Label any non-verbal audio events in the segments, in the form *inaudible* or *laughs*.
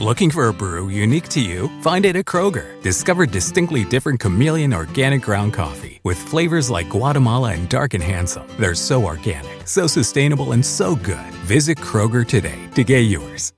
Looking for a brew unique to you? Find it at Kroger. Discover distinctly different chameleon organic ground coffee with flavors like Guatemala and Dark and Handsome. They're so organic, so sustainable, and so good. Visit Kroger today to get yours.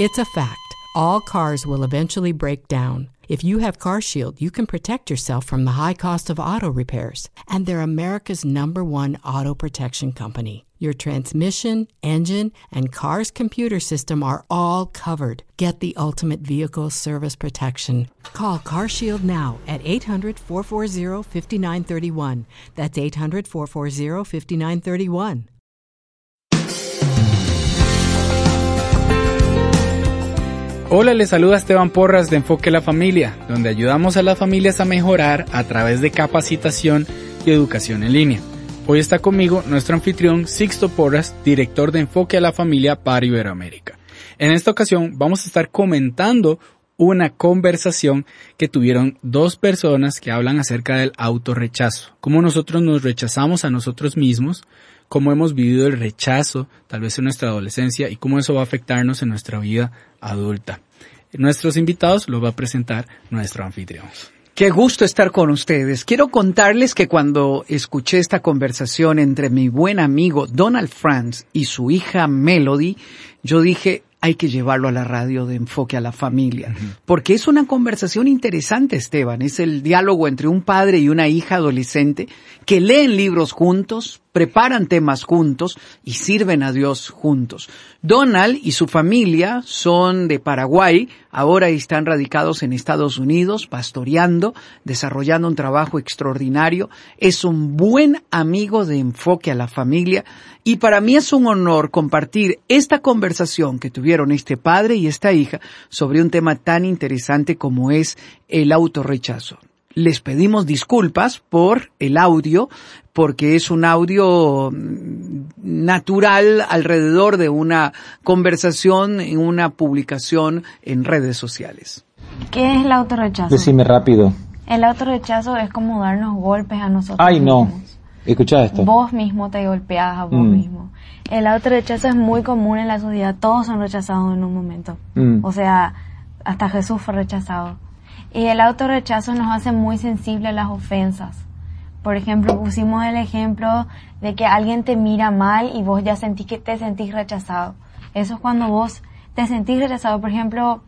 It's a fact. All cars will eventually break down. If you have CarShield, you can protect yourself from the high cost of auto repairs. And they're America's number one auto protection company. Your transmission, engine, and car's computer system are all covered. Get the ultimate vehicle service protection. Call CarShield now at 800 440 5931. That's 800 440 5931. Hola, les saluda Esteban Porras de Enfoque la Familia, donde ayudamos a las familias a mejorar a través de capacitación y educación en línea. Hoy está conmigo nuestro anfitrión Sixto Porras, director de Enfoque a la Familia para Iberoamérica. En esta ocasión vamos a estar comentando una conversación que tuvieron dos personas que hablan acerca del autorrechazo, cómo nosotros nos rechazamos a nosotros mismos, cómo hemos vivido el rechazo tal vez en nuestra adolescencia y cómo eso va a afectarnos en nuestra vida adulta. Nuestros invitados los va a presentar nuestro anfitrión. Qué gusto estar con ustedes. Quiero contarles que cuando escuché esta conversación entre mi buen amigo Donald Franz y su hija Melody, yo dije, hay que llevarlo a la radio de enfoque a la familia. Porque es una conversación interesante, Esteban. Es el diálogo entre un padre y una hija adolescente que leen libros juntos, preparan temas juntos y sirven a Dios juntos. Donald y su familia son de Paraguay, ahora están radicados en Estados Unidos, pastoreando, desarrollando un trabajo extraordinario. Es un buen amigo de enfoque a la familia y para mí es un honor compartir esta conversación que tuvieron este padre y esta hija sobre un tema tan interesante como es el autorrechazo. Les pedimos disculpas por el audio, porque es un audio natural alrededor de una conversación en una publicación en redes sociales. ¿Qué es el autorrechazo? Decime rápido. El autorrechazo es como darnos golpes a nosotros. Ay, no. Escucha esto. Vos mismo te golpeas a vos Mm. mismo. El autorrechazo es muy común en la sociedad. Todos son rechazados en un momento. Mm. O sea, hasta Jesús fue rechazado. Y el autorrechazo nos hace muy sensibles a las ofensas. Por ejemplo, pusimos el ejemplo de que alguien te mira mal y vos ya sentís que te sentís rechazado. Eso es cuando vos te sentís rechazado. Por ejemplo,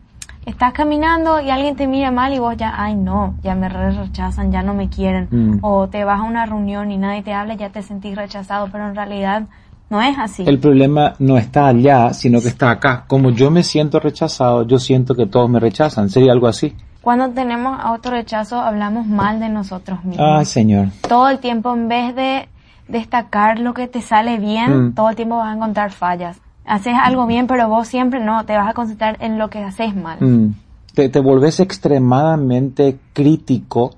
estás caminando y alguien te mira mal y vos ya, ay no, ya me re rechazan, ya no me quieren. Mm. O te vas a una reunión y nadie te habla ya te sentís rechazado, pero en realidad no es así. El problema no está allá, sino que está acá. Como yo me siento rechazado, yo siento que todos me rechazan. Sería algo así. Cuando tenemos autorrechazo hablamos mal de nosotros mismos. Ay, señor. todo el tiempo en vez de destacar lo que te sale bien, Mm. todo el tiempo vas a encontrar fallas. Haces algo bien, pero vos siempre no, te vas a concentrar en lo que haces mal. Mm. Te, te volvés extremadamente crítico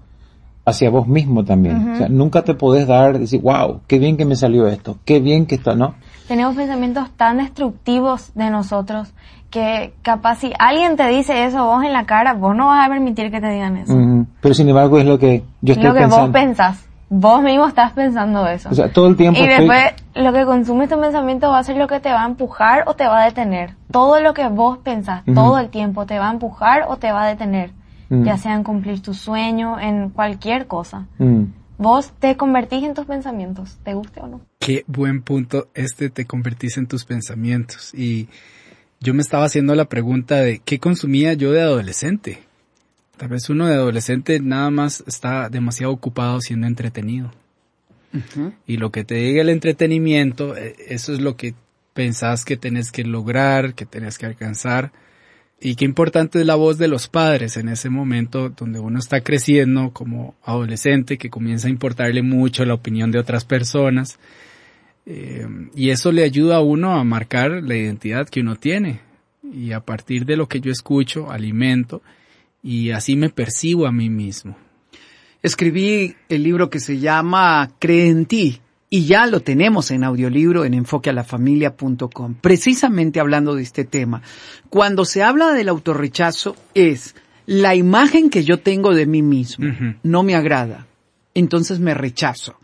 hacia vos mismo también. O sea, nunca te podés dar, decir, wow, qué bien que me salió esto, qué bien que está, ¿no? Tenemos pensamientos tan destructivos de nosotros que capaz si alguien te dice eso vos en la cara, vos no vas a permitir que te digan eso. Pero sin embargo es lo que yo estoy lo que pensando. vos pensás. Vos mismo estás pensando eso. O sea, todo el tiempo Y estoy- después lo que consume tu pensamiento va a ser lo que te va a empujar o te va a detener. Todo lo que vos pensás todo el tiempo te va a empujar o te va a detener. Ya sea en cumplir tu sueño, en cualquier cosa. Vos te convertís en tus pensamientos, te guste o no. Qué buen punto este te convertís en tus pensamientos. Y yo me estaba haciendo la pregunta de qué consumía yo de adolescente. Tal vez uno de adolescente nada más está demasiado ocupado siendo entretenido. Y lo que te diga el entretenimiento, eh, eso es lo que pensás que tenés que lograr, que tenés que alcanzar. Y qué importante es la voz de los padres en ese momento donde uno está creciendo como adolescente, que comienza a importarle mucho la opinión de otras personas. Eh, y eso le ayuda a uno a marcar la identidad que uno tiene. Y a partir de lo que yo escucho, alimento, y así me percibo a mí mismo. Escribí el libro que se llama Cree en ti y ya lo tenemos en audiolibro en enfoquealafamilia.com, precisamente hablando de este tema. Cuando se habla del autorrechazo es la imagen que yo tengo de mí mismo no me agrada, entonces me rechazo.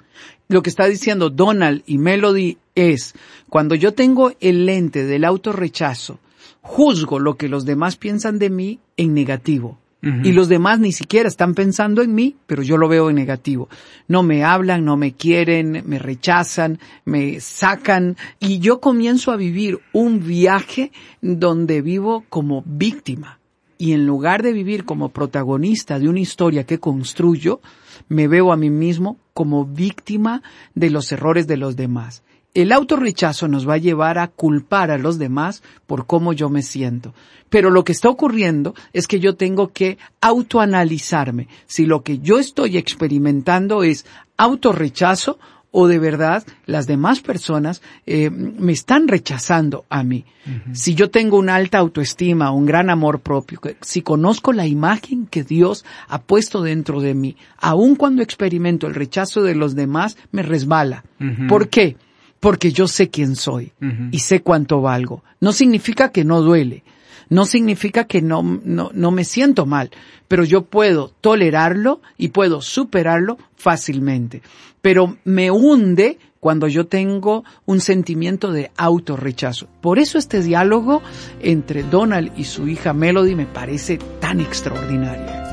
lo que está diciendo Donald y Melody es, cuando yo tengo el lente del autorrechazo, juzgo lo que los demás piensan de mí en negativo. Y los demás ni siquiera están pensando en mí, pero yo lo veo en negativo. No me hablan, no me quieren, me rechazan, me sacan y yo comienzo a vivir un viaje donde vivo como víctima. Y en lugar de vivir como protagonista de una historia que construyo, me veo a mí mismo como víctima de los errores de los demás. El autorrechazo nos va a llevar a culpar a los demás por cómo yo me siento. Pero lo que está ocurriendo es que yo tengo que autoanalizarme si lo que yo estoy experimentando es autorrechazo o de verdad las demás personas eh, me están rechazando a mí. Si yo tengo una alta autoestima, un gran amor propio, si conozco la imagen que Dios ha puesto dentro de mí, aun cuando experimento el rechazo de los demás, me resbala. ¿Por qué? Porque yo sé quién soy y sé cuánto valgo. No significa que no duele, no significa que no, no, no me siento mal, pero yo puedo tolerarlo y puedo superarlo fácilmente. Pero me hunde cuando yo tengo un sentimiento de autorrechazo. Por eso este diálogo entre Donald y su hija Melody me parece tan extraordinario.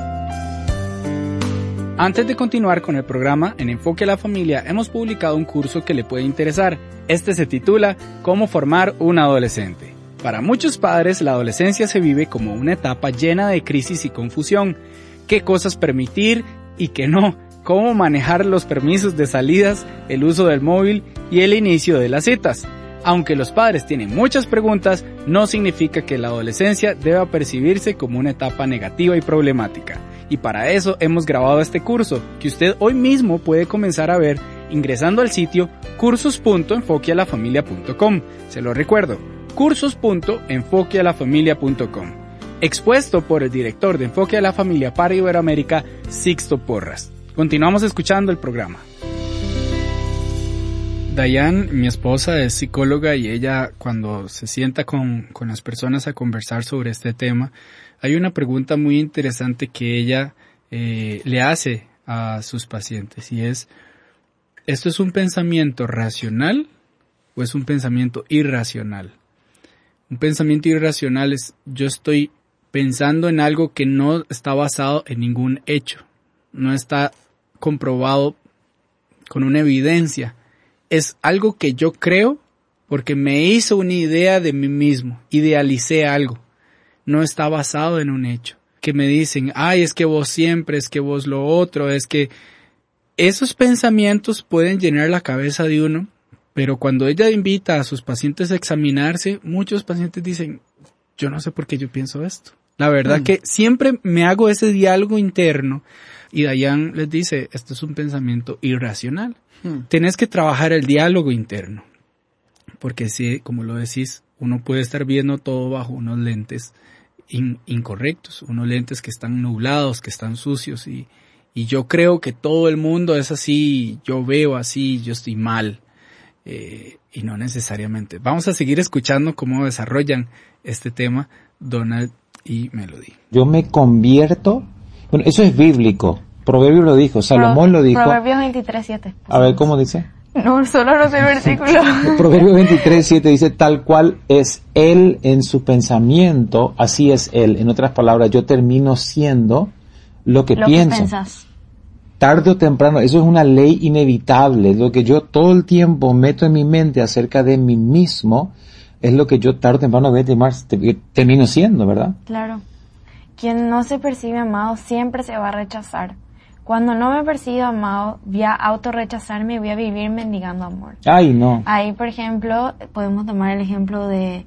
Antes de continuar con el programa, en Enfoque a la Familia hemos publicado un curso que le puede interesar. Este se titula Cómo formar un adolescente. Para muchos padres, la adolescencia se vive como una etapa llena de crisis y confusión. ¿Qué cosas permitir y qué no? ¿Cómo manejar los permisos de salidas, el uso del móvil y el inicio de las citas? Aunque los padres tienen muchas preguntas, no significa que la adolescencia deba percibirse como una etapa negativa y problemática y para eso hemos grabado este curso que usted hoy mismo puede comenzar a ver ingresando al sitio cursos.enfoquealafamilia.com. Se lo recuerdo, cursos.enfoquealafamilia.com. Expuesto por el director de Enfoque a la Familia para Iberoamérica, Sixto Porras. Continuamos escuchando el programa. Dayan, mi esposa, es psicóloga y ella cuando se sienta con, con las personas a conversar sobre este tema, hay una pregunta muy interesante que ella eh, le hace a sus pacientes y es, ¿esto es un pensamiento racional o es un pensamiento irracional? Un pensamiento irracional es yo estoy pensando en algo que no está basado en ningún hecho, no está comprobado con una evidencia. Es algo que yo creo porque me hizo una idea de mí mismo, idealicé algo no está basado en un hecho. Que me dicen, ay, es que vos siempre, es que vos lo otro, es que esos pensamientos pueden llenar la cabeza de uno, pero cuando ella invita a sus pacientes a examinarse, muchos pacientes dicen, yo no sé por qué yo pienso esto. La verdad mm. que siempre me hago ese diálogo interno y Dayan les dice, esto es un pensamiento irracional. Mm. Tienes que trabajar el diálogo interno. Porque si, como lo decís, uno puede estar viendo todo bajo unos lentes incorrectos, unos lentes que están nublados, que están sucios y, y, yo creo que todo el mundo es así, yo veo así, yo estoy mal eh, y no necesariamente. Vamos a seguir escuchando cómo desarrollan este tema Donald y Melody. Yo me convierto, bueno, eso es bíblico, Proverbio lo dijo, Salomón lo dijo. Proverbios 23, 7. A ver, ¿cómo dice? No, solo no sé el versículo. *laughs* Proverbio 23, 7 dice, tal cual es él en su pensamiento, así es él. En otras palabras, yo termino siendo lo que lo pienso. Que. Tarde o temprano, eso es una ley inevitable. Lo que yo todo el tiempo meto en mi mente acerca de mí mismo, es lo que yo tarde o temprano voy a termino siendo, ¿verdad? Claro. Quien no se percibe amado siempre se va a rechazar. Cuando no me percibo amado, voy a autorrechazarme y voy a vivir mendigando amor. Ay, no. Ahí, por ejemplo, podemos tomar el ejemplo de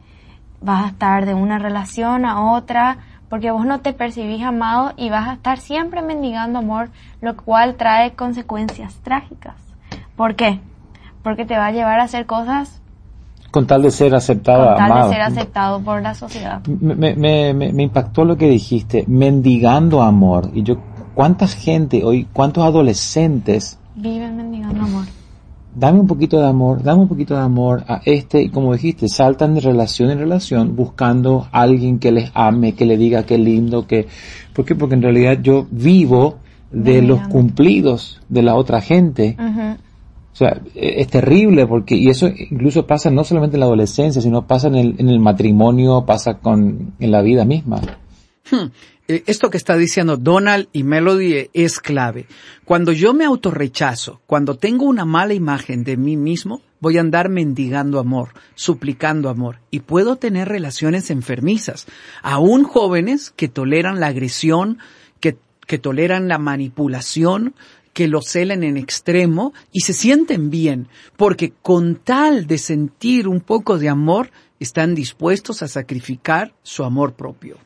vas a estar de una relación a otra porque vos no te percibís amado y vas a estar siempre mendigando amor, lo cual trae consecuencias trágicas. ¿Por qué? Porque te va a llevar a hacer cosas con tal de ser aceptado, con tal amado. de ser aceptado por la sociedad. Me, me, me, me impactó lo que dijiste, mendigando amor. Y yo ¿Cuánta gente hoy, cuántos adolescentes viven mendigando amor? Dame un poquito de amor, dame un poquito de amor a este, y como dijiste, saltan de relación en relación buscando a alguien que les ame, que le diga qué lindo, que, ¿por qué? Porque en realidad yo vivo de los cumplidos de la otra gente O sea, e, es terrible porque, y eso incluso pasa no solamente en la adolescencia, sino pasa en el, en el matrimonio, pasa con, en la vida misma. Hmm. Eh, esto que está diciendo Donald y Melody es clave. Cuando yo me autorrechazo, cuando tengo una mala imagen de mí mismo, voy a andar mendigando amor, suplicando amor, y puedo tener relaciones enfermizas, aún jóvenes que toleran la agresión, que, que toleran la manipulación, que lo celen en extremo y se sienten bien, porque con tal de sentir un poco de amor, están dispuestos a sacrificar su amor propio.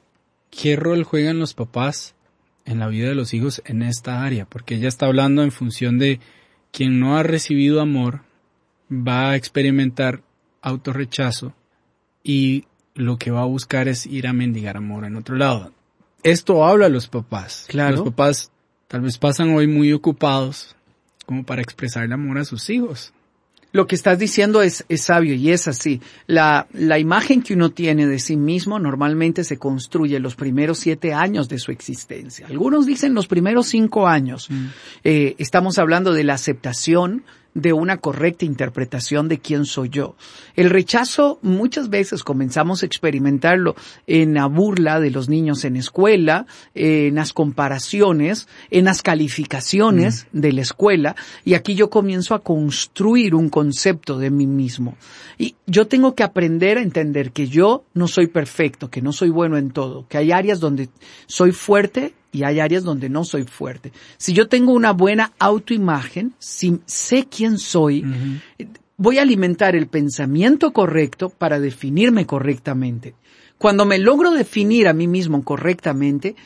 ¿Qué rol juegan los papás en la vida de los hijos en esta área? Porque ella está hablando en función de quien no ha recibido amor va a experimentar autorrechazo y lo que va a buscar es ir a mendigar amor en otro lado. Esto habla a los papás. Claro. Los papás tal vez pasan hoy muy ocupados como para expresar el amor a sus hijos lo que estás diciendo es, es sabio y es así. La, la imagen que uno tiene de sí mismo normalmente se construye los primeros siete años de su existencia. Algunos dicen los primeros cinco años. Mm. Eh, estamos hablando de la aceptación, de una correcta interpretación de quién soy yo. El rechazo muchas veces comenzamos a experimentarlo en la burla de los niños en escuela, en las comparaciones, en las calificaciones mm. de la escuela, y aquí yo comienzo a construir un concepto de mí mismo. Y yo tengo que aprender a entender que yo no soy perfecto, que no soy bueno en todo, que hay áreas donde soy fuerte y hay áreas donde no soy fuerte. Si yo tengo una buena autoimagen, si sé quién soy, voy a alimentar el pensamiento correcto para definirme correctamente. Cuando me logro definir a mí mismo correctamente,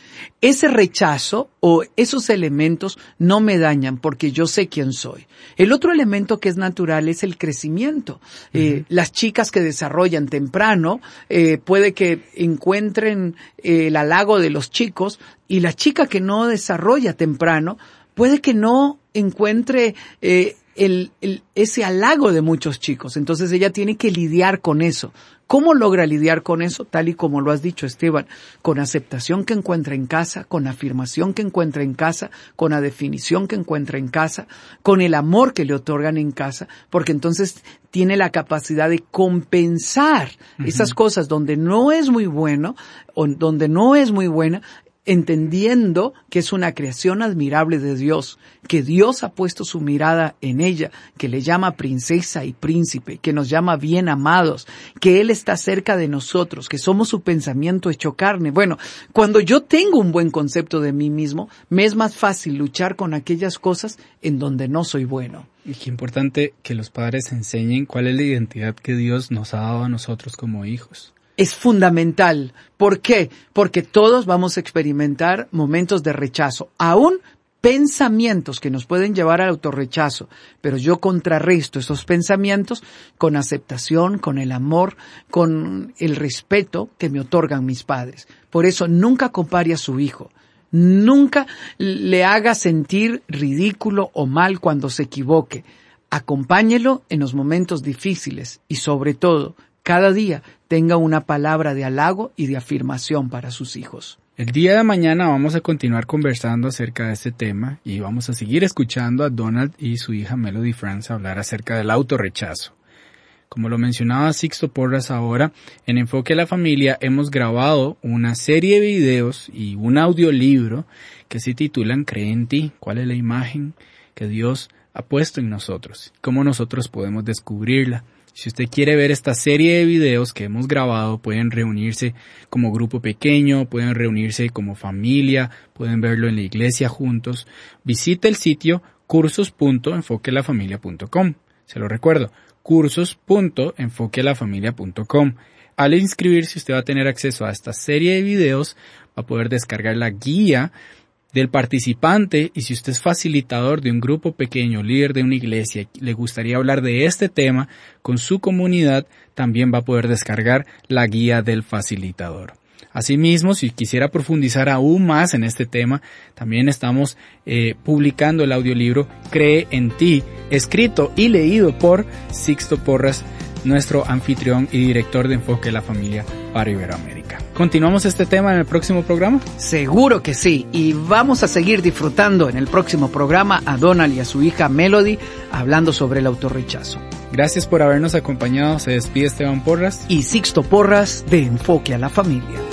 ese rechazo o esos elementos no me dañan porque yo sé quién soy. El otro elemento que es natural es el crecimiento. Eh, las chicas que desarrollan temprano eh, puede que encuentren eh, el halago de los chicos y la chica que no desarrolla temprano puede que no encuentre el, ese halago de muchos chicos. Entonces ella tiene que lidiar con eso. ¿Cómo logra lidiar con eso? Tal y como lo has dicho, Esteban, con aceptación que encuentra en casa, con afirmación que encuentra en casa, con la definición que encuentra en casa, con el amor que le otorgan en casa, porque entonces tiene la capacidad de compensar esas cosas donde no es muy bueno o donde no es muy buena, entendiendo que es una creación admirable de Dios, que Dios ha puesto su mirada en ella, que le llama princesa y príncipe, que nos llama bien amados, que Él está cerca de nosotros, que somos su pensamiento hecho carne. Bueno, cuando yo tengo un buen concepto de mí mismo, me es más fácil luchar con aquellas cosas en donde no soy bueno. Y qué importante que los padres enseñen cuál es la identidad que Dios nos ha dado a nosotros como hijos es fundamental. ¿Por qué? Porque todos vamos a experimentar momentos de rechazo, aún pensamientos que nos pueden llevar al autorrechazo, pero yo contrarresto esos pensamientos con aceptación, con el amor, con el respeto que me otorgan mis padres. Por eso nunca compare a su hijo. Nunca le haga sentir ridículo o mal cuando se equivoque. Acompáñelo en los momentos difíciles y sobre todo cada día tenga una palabra de halago y de afirmación para sus hijos. El día de mañana vamos a continuar conversando acerca de este tema y vamos a seguir escuchando a Donald y su hija Melody France hablar acerca del autorrechazo. Como lo mencionaba Sixto Porras ahora, en Enfoque a la Familia hemos grabado una serie de videos y un audiolibro que se titulan Cree en ti, cuál es la imagen que Dios ha puesto en nosotros, cómo nosotros podemos descubrirla. Si usted quiere ver esta serie de videos que hemos grabado, pueden reunirse como grupo pequeño, pueden reunirse como familia, pueden verlo en la iglesia juntos. Visite el sitio cursos.enfoquelafamilia.com. Se lo recuerdo, cursos.enfoquelafamilia.com. Al inscribirse usted va a tener acceso a esta serie de videos, va a poder descargar la guía del participante y si usted es facilitador de un grupo pequeño, líder de una iglesia, le gustaría hablar de este tema con su comunidad, también va a poder descargar la guía del facilitador. Asimismo, si quisiera profundizar aún más en este tema, también estamos eh, publicando el audiolibro Cree en ti, escrito y leído por Sixto Porras, nuestro anfitrión y director de Enfoque de la Familia para Iberoamérica. ¿Continuamos este tema en el próximo programa? Seguro que sí. Y vamos a seguir disfrutando en el próximo programa a Donald y a su hija Melody hablando sobre el autorrechazo. Gracias por habernos acompañado. Se despide Esteban Porras y Sixto Porras de Enfoque a la Familia.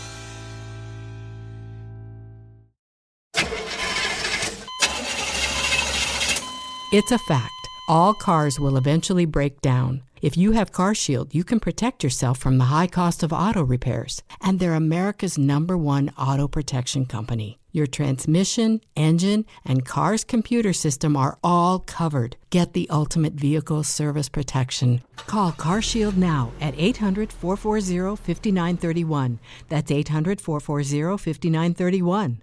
It's a fact. All cars will eventually break down. If you have CarShield, you can protect yourself from the high cost of auto repairs. And they're America's number one auto protection company. Your transmission, engine, and car's computer system are all covered. Get the ultimate vehicle service protection. Call CarShield now at 800 440 5931. That's 800 440 5931.